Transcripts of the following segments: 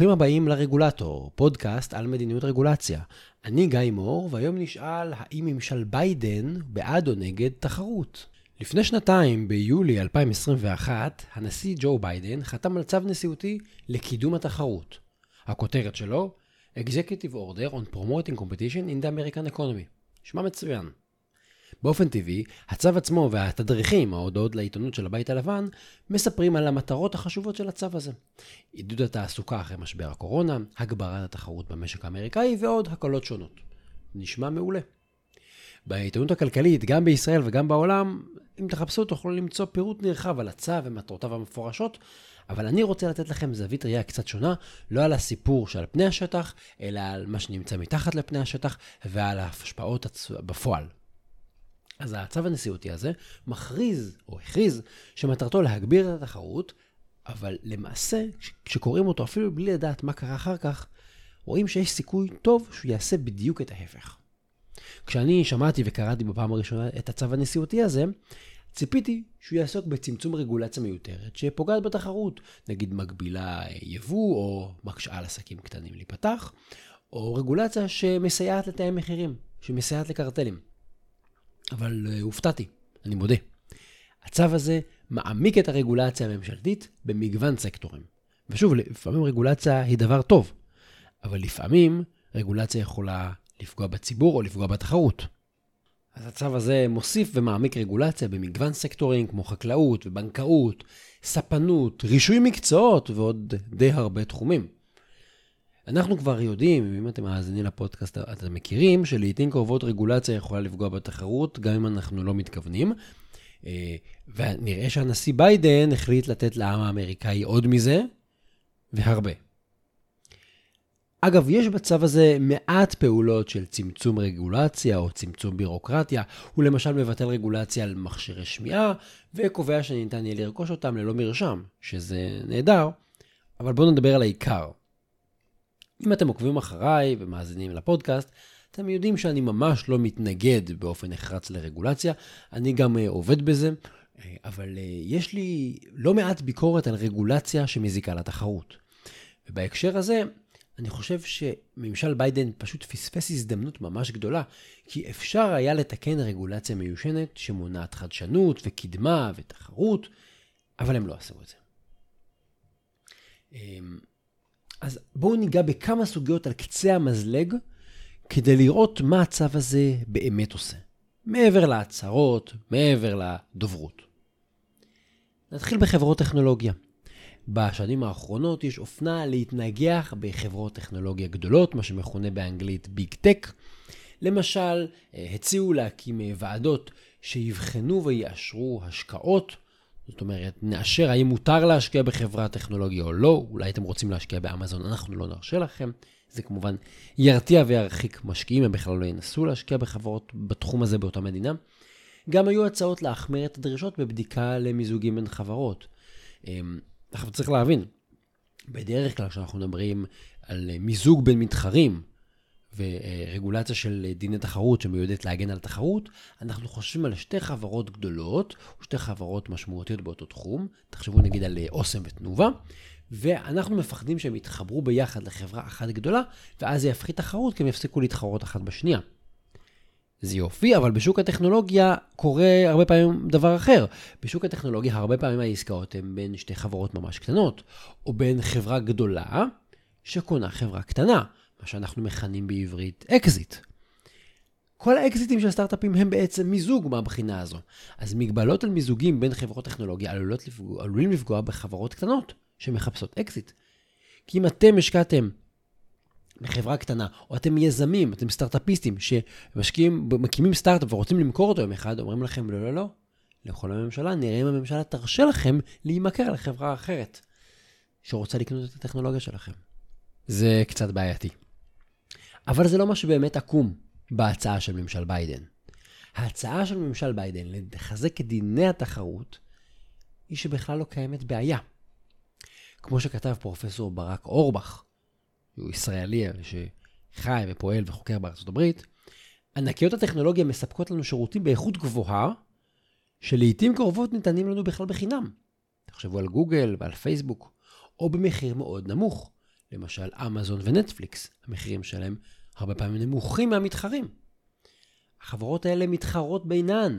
ברוכים הבאים לרגולטור, פודקאסט על מדיניות רגולציה. אני גיא מור, והיום נשאל האם ממשל ביידן בעד או נגד תחרות. לפני שנתיים, ביולי 2021, הנשיא ג'ו ביידן חתם על צו נשיאותי לקידום התחרות. הכותרת שלו, Executive Order on Promoting Competition in the American Economy. שמע מצוין. באופן טבעי, הצו עצמו והתדריכים, ההודעות לעיתונות של הבית הלבן, מספרים על המטרות החשובות של הצו הזה. עידוד התעסוקה אחרי משבר הקורונה, הגברת התחרות במשק האמריקאי ועוד הקלות שונות. נשמע מעולה. בעיתונות הכלכלית, גם בישראל וגם בעולם, אם תחפשו תוכלו למצוא פירוט נרחב על הצו ומטרותיו המפורשות, אבל אני רוצה לתת לכם זווית ראייה קצת שונה, לא על הסיפור שעל פני השטח, אלא על מה שנמצא מתחת לפני השטח ועל ההשפעות בפועל. אז הצו הנשיאותי הזה מכריז, או הכריז, שמטרתו להגביר את התחרות, אבל למעשה, כשקוראים אותו אפילו בלי לדעת מה קרה אחר כך, רואים שיש סיכוי טוב שהוא יעשה בדיוק את ההפך. כשאני שמעתי וקראתי בפעם הראשונה את הצו הנשיאותי הזה, ציפיתי שהוא יעסוק בצמצום רגולציה מיותרת שפוגעת בתחרות, נגיד מגבילה יבוא או מקשה על עסקים קטנים להיפתח, או רגולציה שמסייעת לתאם מחירים, שמסייעת לקרטלים. אבל uh, הופתעתי, אני מודה. הצו הזה מעמיק את הרגולציה הממשלתית במגוון סקטורים. ושוב, לפעמים רגולציה היא דבר טוב, אבל לפעמים רגולציה יכולה לפגוע בציבור או לפגוע בתחרות. אז הצו הזה מוסיף ומעמיק רגולציה במגוון סקטורים כמו חקלאות ובנקאות, ספנות, רישוי מקצועות ועוד די הרבה תחומים. אנחנו כבר יודעים, אם אתם מאזינים לפודקאסט, אתם מכירים שלעיתים קרובות רגולציה יכולה לפגוע בתחרות, גם אם אנחנו לא מתכוונים. אה, ונראה שהנשיא ביידן החליט לתת לעם האמריקאי עוד מזה, והרבה. אגב, יש בצו הזה מעט פעולות של צמצום רגולציה או צמצום בירוקרטיה. הוא למשל מבטל רגולציה על מכשירי שמיעה, וקובע שניתן יהיה לרכוש אותם ללא מרשם, שזה נהדר, אבל בואו נדבר על העיקר. אם אתם עוקבים אחריי ומאזינים לפודקאסט, אתם יודעים שאני ממש לא מתנגד באופן נחרץ לרגולציה, אני גם uh, עובד בזה, uh, אבל uh, יש לי לא מעט ביקורת על רגולציה שמזיקה לתחרות. ובהקשר הזה, אני חושב שממשל ביידן פשוט פספס הזדמנות ממש גדולה, כי אפשר היה לתקן רגולציה מיושנת שמונעת חדשנות וקדמה ותחרות, אבל הם לא עשו את זה. אז בואו ניגע בכמה סוגיות על קצה המזלג, כדי לראות מה הצו הזה באמת עושה. מעבר להצהרות, מעבר לדוברות. נתחיל בחברות טכנולוגיה. בשנים האחרונות יש אופנה להתנגח בחברות טכנולוגיה גדולות, מה שמכונה באנגלית ביג טק. למשל, הציעו להקים ועדות שיבחנו ויאשרו השקעות זאת אומרת, נאשר האם מותר להשקיע בחברה טכנולוגיה או לא, אולי אתם רוצים להשקיע באמזון, אנחנו לא נרשה לכם. זה כמובן ירתיע וירחיק משקיעים, הם בכלל לא ינסו להשקיע בחברות בתחום הזה באותה מדינה. גם היו הצעות להחמיר את הדרישות בבדיקה למיזוגים בין חברות. אמ, עכשיו צריך להבין, בדרך כלל כשאנחנו מדברים על מיזוג בין מתחרים, ורגולציה של דיני תחרות שמיועדת להגן על תחרות, אנחנו חושבים על שתי חברות גדולות, או שתי חברות משמעותיות באותו תחום, תחשבו נגיד על אוסם ותנובה, ואנחנו מפחדים שהם יתחברו ביחד לחברה אחת גדולה, ואז זה יפחית תחרות כי הם יפסיקו להתחרות אחת בשנייה. זה יופי, אבל בשוק הטכנולוגיה קורה הרבה פעמים דבר אחר. בשוק הטכנולוגיה הרבה פעמים העסקאות הן בין שתי חברות ממש קטנות, או בין חברה גדולה שקונה חברה קטנה. מה שאנחנו מכנים בעברית אקזיט. כל האקזיטים של סטארט-אפים הם בעצם מיזוג מהבחינה הזו. אז מגבלות על מיזוגים בין חברות טכנולוגיה עלולות לפגוע, עלולים לפגוע בחברות קטנות שמחפשות אקזיט. כי אם אתם השקעתם בחברה קטנה, או אתם יזמים, אתם סטארט-אפיסטים שמשקיעים, מקימים סטארט-אפ ורוצים למכור אותו יום אחד, אומרים לכם לא, לא, לא, לכל הממשלה, נראה אם הממשלה תרשה לכם להימכר לחברה אחרת שרוצה לקנות את הטכנולוגיה שלכם. זה קצת בעייתי. אבל זה לא מה שבאמת עקום בהצעה של ממשל ביידן. ההצעה של ממשל ביידן לחזק את דיני התחרות היא שבכלל לא קיימת בעיה. כמו שכתב פרופסור ברק אורבך, הוא ישראלי שחי ופועל וחוקר בארצות הברית, ענקיות הטכנולוגיה מספקות לנו שירותים באיכות גבוהה, שלעיתים קרובות ניתנים לנו בכלל בחינם. תחשבו על גוגל ועל פייסבוק, או במחיר מאוד נמוך. למשל אמזון ונטפליקס, המחירים שלהם הרבה פעמים נמוכים מהמתחרים. החברות האלה מתחרות בינן,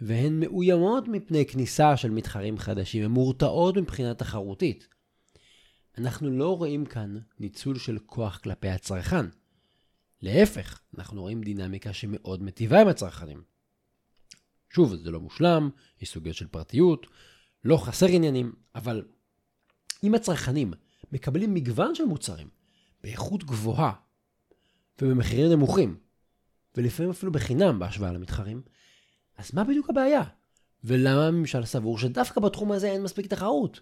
והן מאוימות מפני כניסה של מתחרים חדשים, הן מורתעות מבחינה תחרותית. אנחנו לא רואים כאן ניצול של כוח כלפי הצרכן. להפך, אנחנו רואים דינמיקה שמאוד מטיבה עם הצרכנים. שוב, זה לא מושלם, יש סוגיות של פרטיות, לא חסר עניינים, אבל אם הצרכנים מקבלים מגוון של מוצרים באיכות גבוהה ובמחירים נמוכים, ולפעמים אפילו בחינם בהשוואה למתחרים, אז מה בדיוק הבעיה? ולמה הממשל סבור שדווקא בתחום הזה אין מספיק תחרות?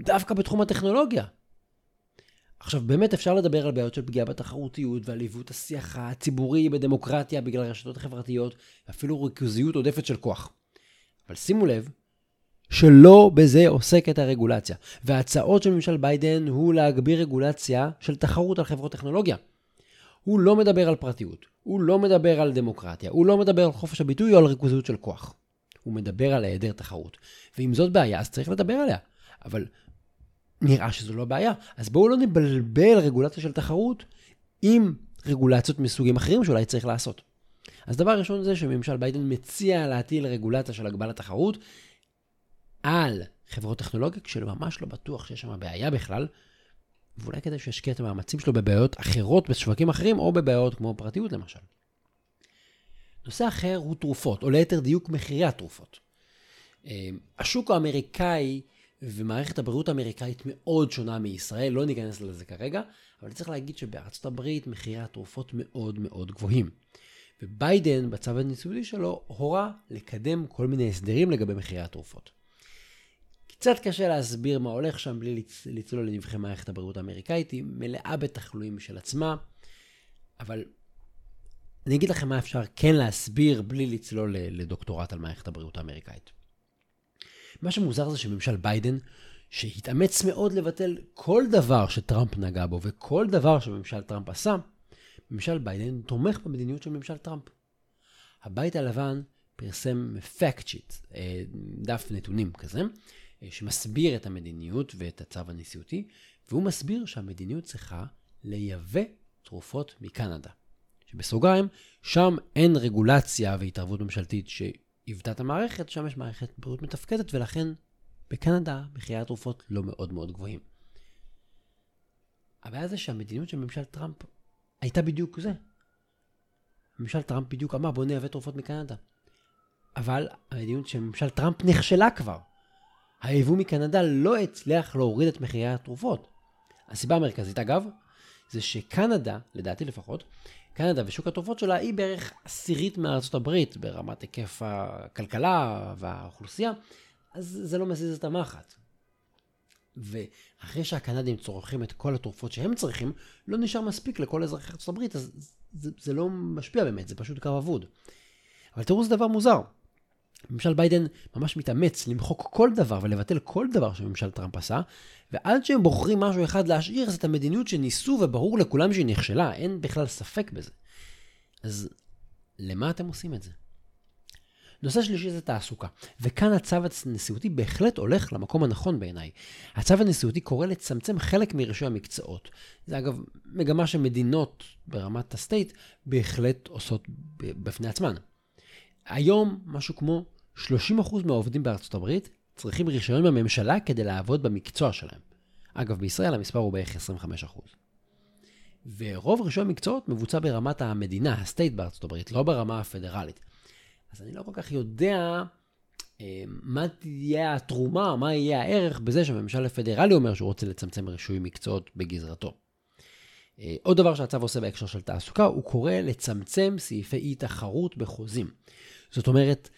דווקא בתחום הטכנולוגיה. עכשיו, באמת אפשר לדבר על בעיות של פגיעה בתחרותיות ועל עיוות השיח הציבורי בדמוקרטיה בגלל הרשתות החברתיות, ואפילו ריכוזיות עודפת של כוח. אבל שימו לב שלא בזה עוסקת הרגולציה, וההצעות של ממשל ביידן הוא להגביר רגולציה של תחרות על חברות טכנולוגיה. הוא לא מדבר על פרטיות, הוא לא מדבר על דמוקרטיה, הוא לא מדבר על חופש הביטוי או על ריכוזיות של כוח. הוא מדבר על היעדר תחרות. ואם זאת בעיה, אז צריך לדבר עליה. אבל נראה שזו לא בעיה. אז בואו לא נבלבל רגולציה של תחרות עם רגולציות מסוגים אחרים שאולי צריך לעשות. אז דבר ראשון זה שממשל ביידן מציע להטיל רגולציה של הגבלת תחרות על חברות טכנולוגיה, כשממש לא בטוח שיש שם בעיה בכלל, ואולי כדאי שישקיע את המאמצים שלו בבעיות אחרות בשווקים אחרים, או בבעיות כמו פרטיות למשל. נושא אחר הוא תרופות, או ליתר דיוק מחירי התרופות. אה, השוק האמריקאי ומערכת הבריאות האמריקאית מאוד שונה מישראל, לא ניכנס לזה כרגע, אבל צריך להגיד שבארצות הברית מחירי התרופות מאוד מאוד גבוהים. וביידן, בצו הנשיאותי שלו, הורה לקדם כל מיני הסדרים לגבי מחירי התרופות. קצת קשה להסביר מה הולך שם בלי לצלול לנבחי מערכת הבריאות האמריקאית, היא מלאה בתחלואים של עצמה, אבל אני אגיד לכם מה אפשר כן להסביר בלי לצלול לדוקטורט על מערכת הבריאות האמריקאית. מה שמוזר זה שממשל ביידן, שהתאמץ מאוד לבטל כל דבר שטראמפ נגע בו וכל דבר שממשל טראמפ עשה, ממשל ביידן תומך במדיניות של ממשל טראמפ. הבית הלבן פרסם fact sheet, אה, דף נתונים כזה, שמסביר את המדיניות ואת הצו הנשיאותי, והוא מסביר שהמדיניות צריכה לייבא תרופות מקנדה. שבסוגריים, שם אין רגולציה והתערבות ממשלתית שעיוותה את המערכת, שם יש מערכת בריאות מתפקדת, ולכן בקנדה מחירי התרופות לא מאוד מאוד גבוהים. הבעיה זה שהמדיניות של ממשל טראמפ הייתה בדיוק זה. ממשל טראמפ בדיוק אמר בוא נייבא תרופות מקנדה. אבל המדיניות של ממשל טראמפ נכשלה כבר. היבוא מקנדה לא הצליח להוריד את מחירי התרופות. הסיבה המרכזית אגב, זה שקנדה, לדעתי לפחות, קנדה ושוק התרופות שלה היא בערך עשירית מארצות הברית ברמת היקף הכלכלה והאוכלוסייה, אז זה לא מזיז את המחט. ואחרי שהקנדים צורכים את כל התרופות שהם צריכים, לא נשאר מספיק לכל אזרחי ארצות הברית, אז זה, זה לא משפיע באמת, זה פשוט קו אבוד. אבל תראו, זה דבר מוזר. ממשל ביידן ממש מתאמץ למחוק כל דבר ולבטל כל דבר שממשל טראמפ עשה, ועד שהם בוחרים משהו אחד להשאיר, זאת המדיניות שניסו וברור לכולם שהיא נכשלה, אין בכלל ספק בזה. אז למה אתם עושים את זה? נושא שלישי זה תעסוקה, וכאן הצו הנשיאותי בהחלט הולך למקום הנכון בעיניי. הצו הנשיאותי קורא לצמצם חלק מרישוי המקצועות. זה אגב מגמה שמדינות ברמת הסטייט בהחלט עושות בפני עצמן. היום משהו כמו 30% מהעובדים בארצות הברית צריכים רישיון מהממשלה כדי לעבוד במקצוע שלהם. אגב, בישראל המספר הוא בערך 25%. ורוב רישוי המקצועות מבוצע ברמת המדינה, הסטייט בארצות הברית, לא ברמה הפדרלית. אז אני לא כל כך יודע אה, מה תהיה התרומה, מה יהיה הערך בזה שהממשל הפדרלי אומר שהוא רוצה לצמצם רישוי מקצועות בגזרתו. אה, עוד דבר שהצו עושה בהקשר של תעסוקה, הוא קורא לצמצם סעיפי אי תחרות בחוזים. זאת אומרת,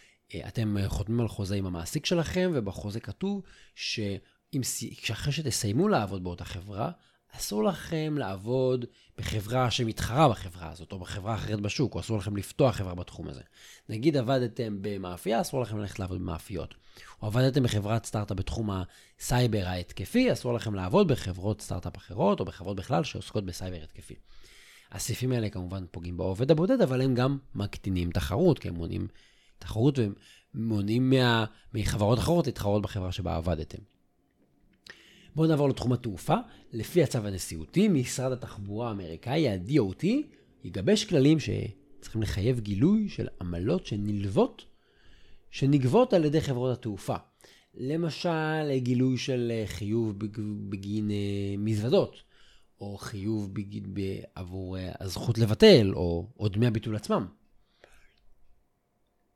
אתם חותמים על חוזה עם המעסיק שלכם, ובחוזה כתוב שאחרי שתסיימו לעבוד באותה חברה, אסור לכם לעבוד בחברה שמתחרה בחברה הזאת, או בחברה אחרת בשוק, או אסור לכם לפתוח חברה בתחום הזה. נגיד עבדתם במאפייה, אסור לכם ללכת לעבוד במאפיות. או עבדתם בחברת סטארט-אפ בתחום הסייבר ההתקפי, אסור לכם לעבוד בחברות סטארט-אפ אחרות, או בחברות בכלל שעוסקות בסייבר התקפי. הסעיפים האלה כמובן פוגעים בעובד הבודד, אבל הם גם מקטינים תחרות, כי הם מונעים תחרות ומונעים מה, מחברות אחרות להתחרות בחברה שבה עבדתם. בואו נעבור לתחום התעופה. לפי הצו הנשיאותי, משרד התחבורה האמריקאי, ה-DOT, יגבש כללים שצריכים לחייב גילוי של עמלות שנלוות, שנגבות על ידי חברות התעופה. למשל, גילוי של חיוב בגין אה, מזוודות, או חיוב בגין עבור אה, הזכות לבטל, או, או דמי הביטול עצמם.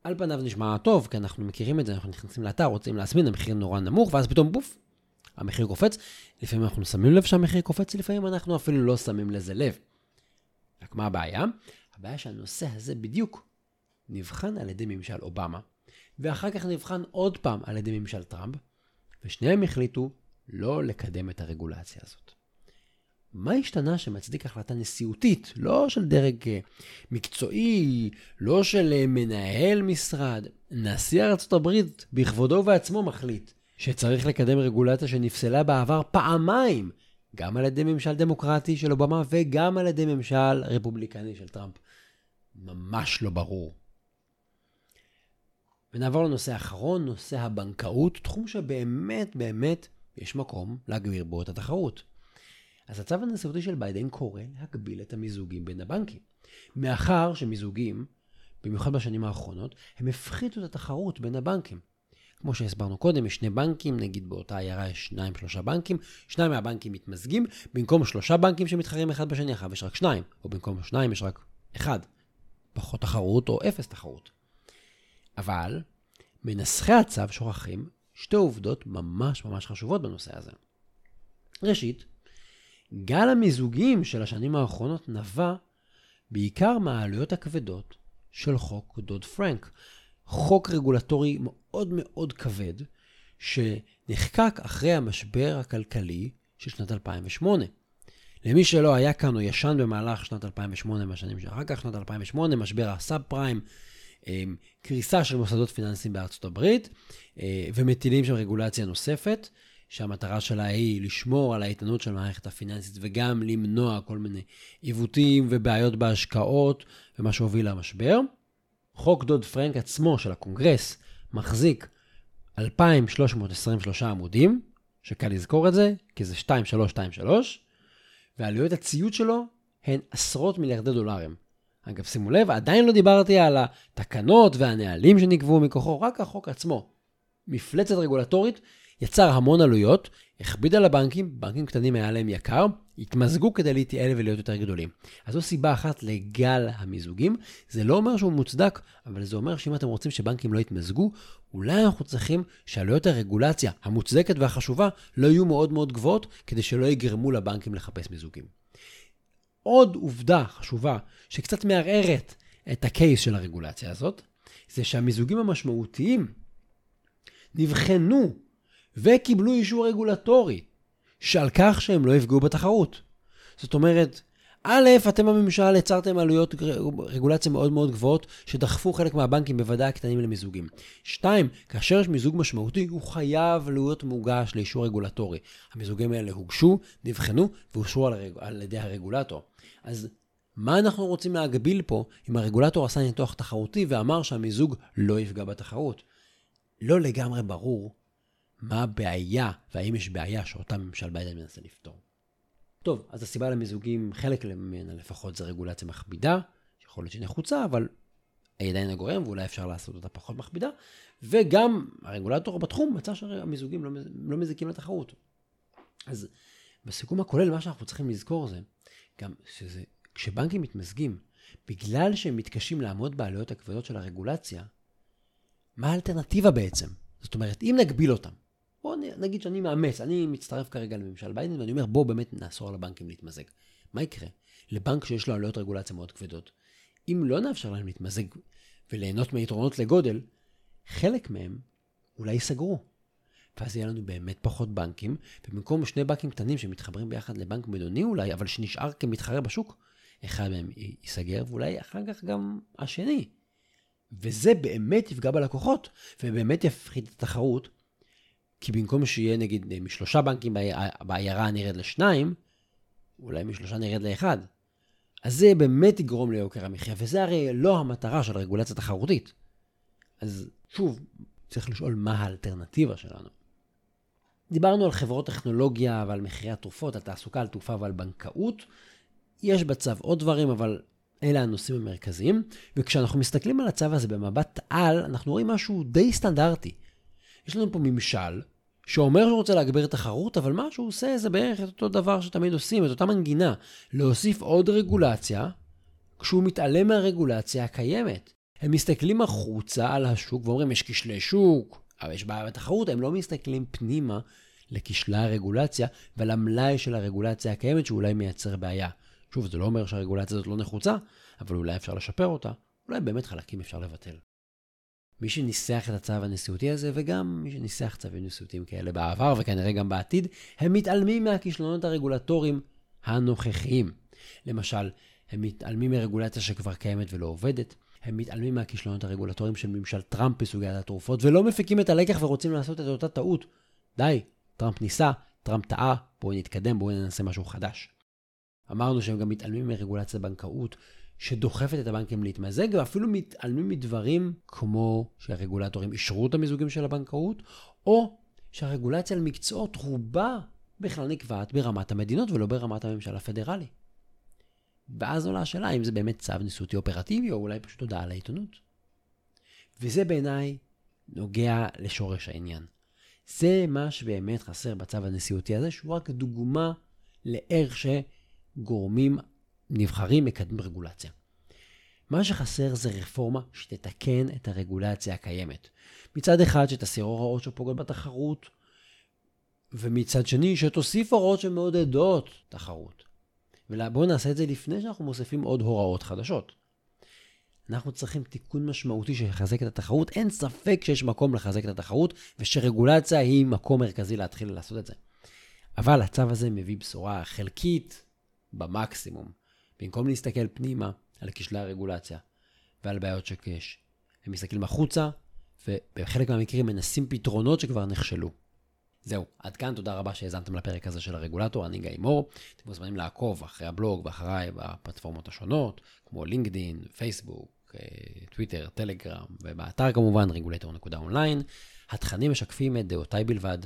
על פניו נשמע טוב, כי אנחנו מכירים את זה, אנחנו נכנסים לאתר, רוצים להזמין, המחיר נורא נמוך, ואז פתאום בוף, המחיר קופץ. לפעמים אנחנו שמים לב שהמחיר קופץ, לפעמים אנחנו אפילו לא שמים לזה לב. רק מה הבעיה? הבעיה שהנושא הזה בדיוק נבחן על ידי ממשל אובמה, ואחר כך נבחן עוד פעם על ידי ממשל טראמפ, ושניהם החליטו לא לקדם את הרגולציה הזאת. מה השתנה שמצדיק החלטה נשיאותית, לא של דרג אה, מקצועי, לא של אה, מנהל משרד? נשיא ארצות הברית בכבודו ובעצמו מחליט שצריך לקדם רגולציה שנפסלה בעבר פעמיים, גם על ידי ממשל דמוקרטי של אובמה וגם על ידי ממשל רפובליקני של טראמפ. ממש לא ברור. ונעבור לנושא האחרון, נושא הבנקאות, תחום שבאמת באמת יש מקום להגביר בו את התחרות. אז הצו הנשיאותי של ביידן קורא להגביל את המיזוגים בין הבנקים. מאחר שמיזוגים, במיוחד בשנים האחרונות, הם הפחיתו את התחרות בין הבנקים. כמו שהסברנו קודם, יש שני בנקים, נגיד באותה עיירה יש שניים, שלושה בנקים, שניים מהבנקים מתמזגים, במקום שלושה בנקים שמתחרים אחד בשני, אחר יש רק שניים, או במקום שניים יש רק אחד. פחות תחרות או אפס תחרות. אבל מנסחי הצו שוכחים שתי עובדות ממש ממש חשובות בנושא הזה. ראשית, גל המיזוגים של השנים האחרונות נבע בעיקר מהעלויות הכבדות של חוק דוד פרנק, חוק רגולטורי מאוד מאוד כבד, שנחקק אחרי המשבר הכלכלי של שנת 2008. למי שלא היה כאן או ישן במהלך שנת 2008 והשנים שאחר כך, שנת 2008, משבר הסאב פריים, אמ, קריסה של מוסדות פיננסיים בארצות הברית, אה, ומטילים שם רגולציה נוספת. שהמטרה שלה היא לשמור על האיתנות של המערכת הפיננסית וגם למנוע כל מיני עיוותים ובעיות בהשקעות ומה שהוביל למשבר. חוק דוד פרנק עצמו של הקונגרס מחזיק 2,323 עמודים, שקל לזכור את זה, כי זה 2323, ועלויות הציות שלו הן עשרות מיליארדי דולרים. אגב, שימו לב, עדיין לא דיברתי על התקנות והנהלים שנקבעו מכוחו, רק החוק עצמו. מפלצת רגולטורית יצר המון עלויות, הכביד על הבנקים, בנקים קטנים היה להם יקר, התמזגו כדי להתייעל ולהיות יותר גדולים. אז זו סיבה אחת לגל המיזוגים. זה לא אומר שהוא מוצדק, אבל זה אומר שאם אתם רוצים שבנקים לא יתמזגו, אולי אנחנו צריכים שעלויות הרגולציה המוצדקת והחשובה לא יהיו מאוד מאוד גבוהות, כדי שלא יגרמו לבנקים לחפש מיזוגים. עוד עובדה חשובה שקצת מערערת את הקייס של הרגולציה הזאת, זה שהמיזוגים המשמעותיים נבחנו וקיבלו אישור רגולטורי שעל כך שהם לא יפגעו בתחרות. זאת אומרת, א', אתם בממשל יצרתם עלויות רגולציה מאוד מאוד גבוהות, שדחפו חלק מהבנקים, בוודאי הקטנים, למיזוגים. שתיים, כאשר יש מיזוג משמעותי, הוא חייב להיות מוגש לאישור רגולטורי. המיזוגים האלה הוגשו, נבחנו ואושרו על, הרג... על ידי הרגולטור. אז מה אנחנו רוצים להגביל פה אם הרגולטור עשה ניתוח תחרותי ואמר שהמיזוג לא יפגע בתחרות? לא לגמרי ברור מה הבעיה, והאם יש בעיה שאותה ממשל ביידן מנסה לפתור. טוב, אז הסיבה למיזוגים, חלק ממנה לפחות זה רגולציה מכבידה, שיכול להיות שהיא נחוצה, אבל היא עדיין הגורם, ואולי אפשר לעשות אותה פחות מכבידה, וגם הרגולטור בתחום מצא שהמיזוגים לא, לא מזיקים לתחרות. אז בסיכום הכולל, מה שאנחנו צריכים לזכור זה גם שזה, כשבנקים מתמזגים, בגלל שהם מתקשים לעמוד בעלויות הכבדות של הרגולציה, מה האלטרנטיבה בעצם? זאת אומרת, אם נגביל אותם, בואו נגיד שאני מאמץ, אני מצטרף כרגע לממשל ביידן, ואני אומר, בואו באמת נאסור על הבנקים להתמזג. מה יקרה? לבנק שיש לו עלויות רגולציה מאוד כבדות, אם לא נאפשר להם להתמזג וליהנות מיתרונות לגודל, חלק מהם אולי ייסגרו. ואז יהיה לנו באמת פחות בנקים, ובמקום שני בנקים קטנים שמתחברים ביחד לבנק בינוני אולי, אבל שנשאר כמתחרה בשוק, אחד מהם ייסגר, ואולי אחר כך גם השני. וזה באמת יפגע בלקוחות, ובאמת יפחית את התחרות, כי במקום שיהיה נגיד משלושה בנקים בעיירה נרד לשניים, אולי משלושה נרד לאחד. אז זה באמת יגרום ליוקר המחיה, וזה הרי לא המטרה של רגולציה תחרותית. אז שוב, צריך לשאול מה האלטרנטיבה שלנו. דיברנו על חברות טכנולוגיה ועל מחירי התרופות, על תעסוקה, על תעופה ועל בנקאות. יש בצו עוד דברים, אבל אלה הנושאים המרכזיים. וכשאנחנו מסתכלים על הצו הזה במבט על, אנחנו רואים משהו די סטנדרטי. יש לנו פה ממשל שאומר שהוא רוצה להגביר תחרות, אבל מה שהוא עושה זה בערך את אותו דבר שתמיד עושים, את אותה מנגינה. להוסיף עוד רגולציה, כשהוא מתעלם מהרגולציה הקיימת. הם מסתכלים החוצה על השוק ואומרים, יש כשלי שוק, אבל יש בעיה בתחרות, הם לא מסתכלים פנימה לכשלי הרגולציה ולמלאי של הרגולציה הקיימת שאולי מייצר בעיה. שוב, זה לא אומר שהרגולציה הזאת לא נחוצה, אבל אולי אפשר לשפר אותה, אולי באמת חלקים אפשר לבטל. מי שניסח את הצו הנשיאותי הזה, וגם מי שניסח צווים נשיאותיים כאלה בעבר, וכנראה גם בעתיד, הם מתעלמים מהכישלונות הרגולטוריים הנוכחיים. למשל, הם מתעלמים מרגולציה שכבר קיימת ולא עובדת, הם מתעלמים מהכישלונות הרגולטוריים של ממשל טראמפ בסוגיית התרופות, ולא מפיקים את הלקח ורוצים לעשות את אותה טעות. די, טראמפ ניסה, טראמפ טעה, בואו נתקדם, בואו ננסה משהו חדש. אמרנו שהם גם מתעלמים מרגולציית הבנקאות, שדוחפת את הבנקים להתמזג, ואפילו מתעלמים מדברים כמו שהרגולטורים אישרו את המיזוגים של הבנקאות, או שהרגולציה על מקצועות רובה בכלל נקבעת ברמת המדינות ולא ברמת הממשל הפדרלי. ואז עולה השאלה אם זה באמת צו נשיאותי אופרטיבי, או אולי פשוט הודעה לעיתונות. וזה בעיניי נוגע לשורש העניין. זה מה שבאמת חסר בצו הנשיאותי הזה, שהוא רק דוגמה לאיך שגורמים נבחרים מקדמים רגולציה. מה שחסר זה רפורמה שתתקן את הרגולציה הקיימת. מצד אחד שתסיר הוראות שפוגעות בתחרות, ומצד שני שתוסיף הוראות שמעודדות תחרות. ובואו נעשה את זה לפני שאנחנו מוסיפים עוד הוראות חדשות. אנחנו צריכים תיקון משמעותי שיחזק את התחרות. אין ספק שיש מקום לחזק את התחרות, ושרגולציה היא מקום מרכזי להתחיל לעשות את זה. אבל הצו הזה מביא בשורה חלקית במקסימום. במקום להסתכל פנימה על כשלי הרגולציה ועל בעיות שיש, הם מסתכלים החוצה, ובחלק מהמקרים מנסים פתרונות שכבר נכשלו. זהו, עד כאן, תודה רבה שהאזנתם לפרק הזה של הרגולטור, אני גיא מור. אתם מוזמנים לעקוב אחרי הבלוג ואחריי בפלטפורמות השונות, כמו לינקדין, פייסבוק, אה, טוויטר, טלגרם, ובאתר כמובן, רגולטור.אונליין. התכנים משקפים את דעותיי בלבד,